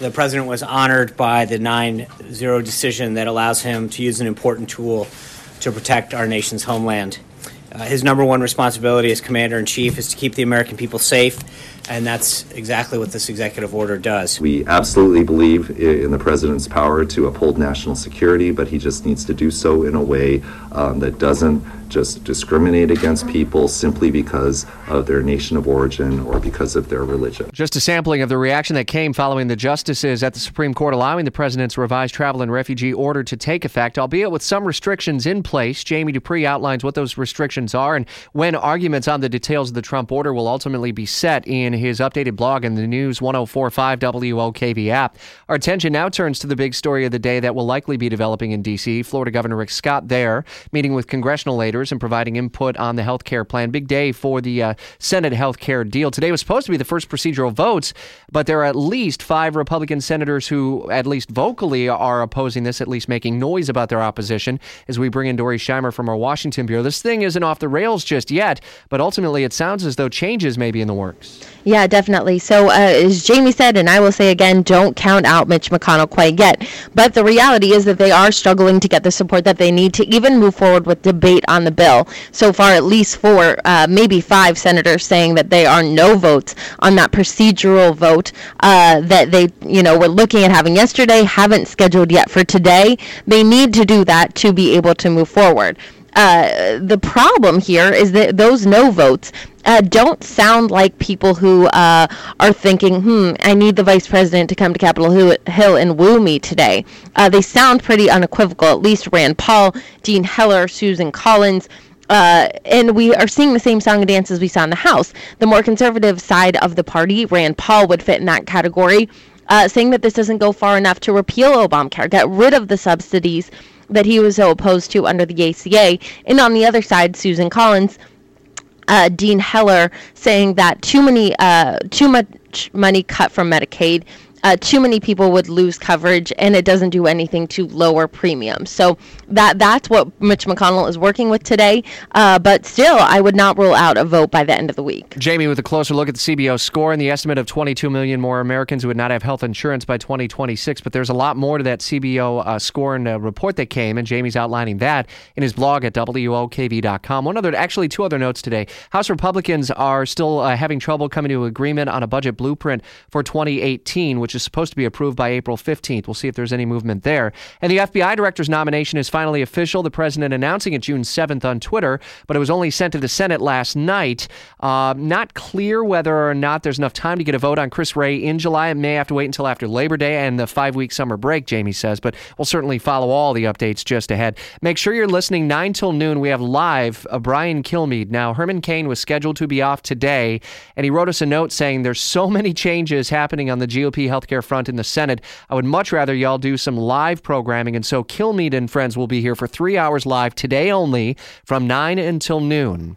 The president was honored by the 9 0 decision that allows him to use an important tool to protect our nation's homeland. Uh, his number one responsibility as commander in chief is to keep the American people safe, and that's exactly what this executive order does. We absolutely believe in the president's power to uphold national security, but he just needs to do so in a way um, that doesn't just discriminate against people simply because of their nation of origin or because of their religion. Just a sampling of the reaction that came following the justices at the Supreme Court allowing the president's revised travel and refugee order to take effect, albeit with some restrictions in place. Jamie Dupree outlines what those restrictions are and when arguments on the details of the Trump order will ultimately be set in his updated blog in the News 1045 WOKV app. Our attention now turns to the big story of the day that will likely be developing in D.C. Florida Governor Rick Scott there, meeting with congressional leaders and providing input on the health care plan. Big day for the uh, Senate health care deal. Today was supposed to be the first procedural votes, but there are at least five Republican senators who, at least vocally, are opposing this, at least making noise about their opposition. As we bring in Dori Scheimer from our Washington Bureau, this thing isn't off the rails just yet, but ultimately it sounds as though changes may be in the works. Yeah, definitely. So, uh, as Jamie said, and I will say again, don't count out Mitch McConnell quite yet. But the reality is that they are struggling to get the support that they need to even move forward with debate on the bill. So far, at least four, uh, maybe five senators saying that they are no votes on that procedural vote uh, that they, you know, were looking at having yesterday, haven't scheduled yet for today. They need to do that to be able to move forward. Uh, the problem here is that those no votes uh, don't sound like people who uh, are thinking, hmm, I need the vice president to come to Capitol Hill and woo me today. Uh, they sound pretty unequivocal, at least Rand Paul, Dean Heller, Susan Collins. Uh, and we are seeing the same song and dance as we saw in the House. The more conservative side of the party, Rand Paul, would fit in that category, uh, saying that this doesn't go far enough to repeal Obamacare, get rid of the subsidies that he was so opposed to under the ACA. And on the other side, Susan Collins, uh, Dean Heller, saying that too many, uh, too much money cut from Medicaid uh, too many people would lose coverage, and it doesn't do anything to lower premiums. So that that's what Mitch McConnell is working with today. Uh, but still, I would not rule out a vote by the end of the week. Jamie, with a closer look at the CBO score and the estimate of 22 million more Americans who would not have health insurance by 2026, but there's a lot more to that CBO uh, score and uh, report that came, and Jamie's outlining that in his blog at WOKV.com. One other, actually, two other notes today. House Republicans are still uh, having trouble coming to agreement on a budget blueprint for 2018, which is supposed to be approved by April 15th. We'll see if there's any movement there. And the FBI director's nomination is finally official. The president announcing it June 7th on Twitter, but it was only sent to the Senate last night. Uh, not clear whether or not there's enough time to get a vote on Chris Wray in July. It may have to wait until after Labor Day and the five week summer break, Jamie says, but we'll certainly follow all the updates just ahead. Make sure you're listening 9 till noon. We have live uh, Brian Kilmeade. Now, Herman Cain was scheduled to be off today, and he wrote us a note saying there's so many changes happening on the GOP health healthcare front in the Senate. I would much rather y'all do some live programming. And so Kilmeade and friends will be here for three hours live today only from 9 until noon.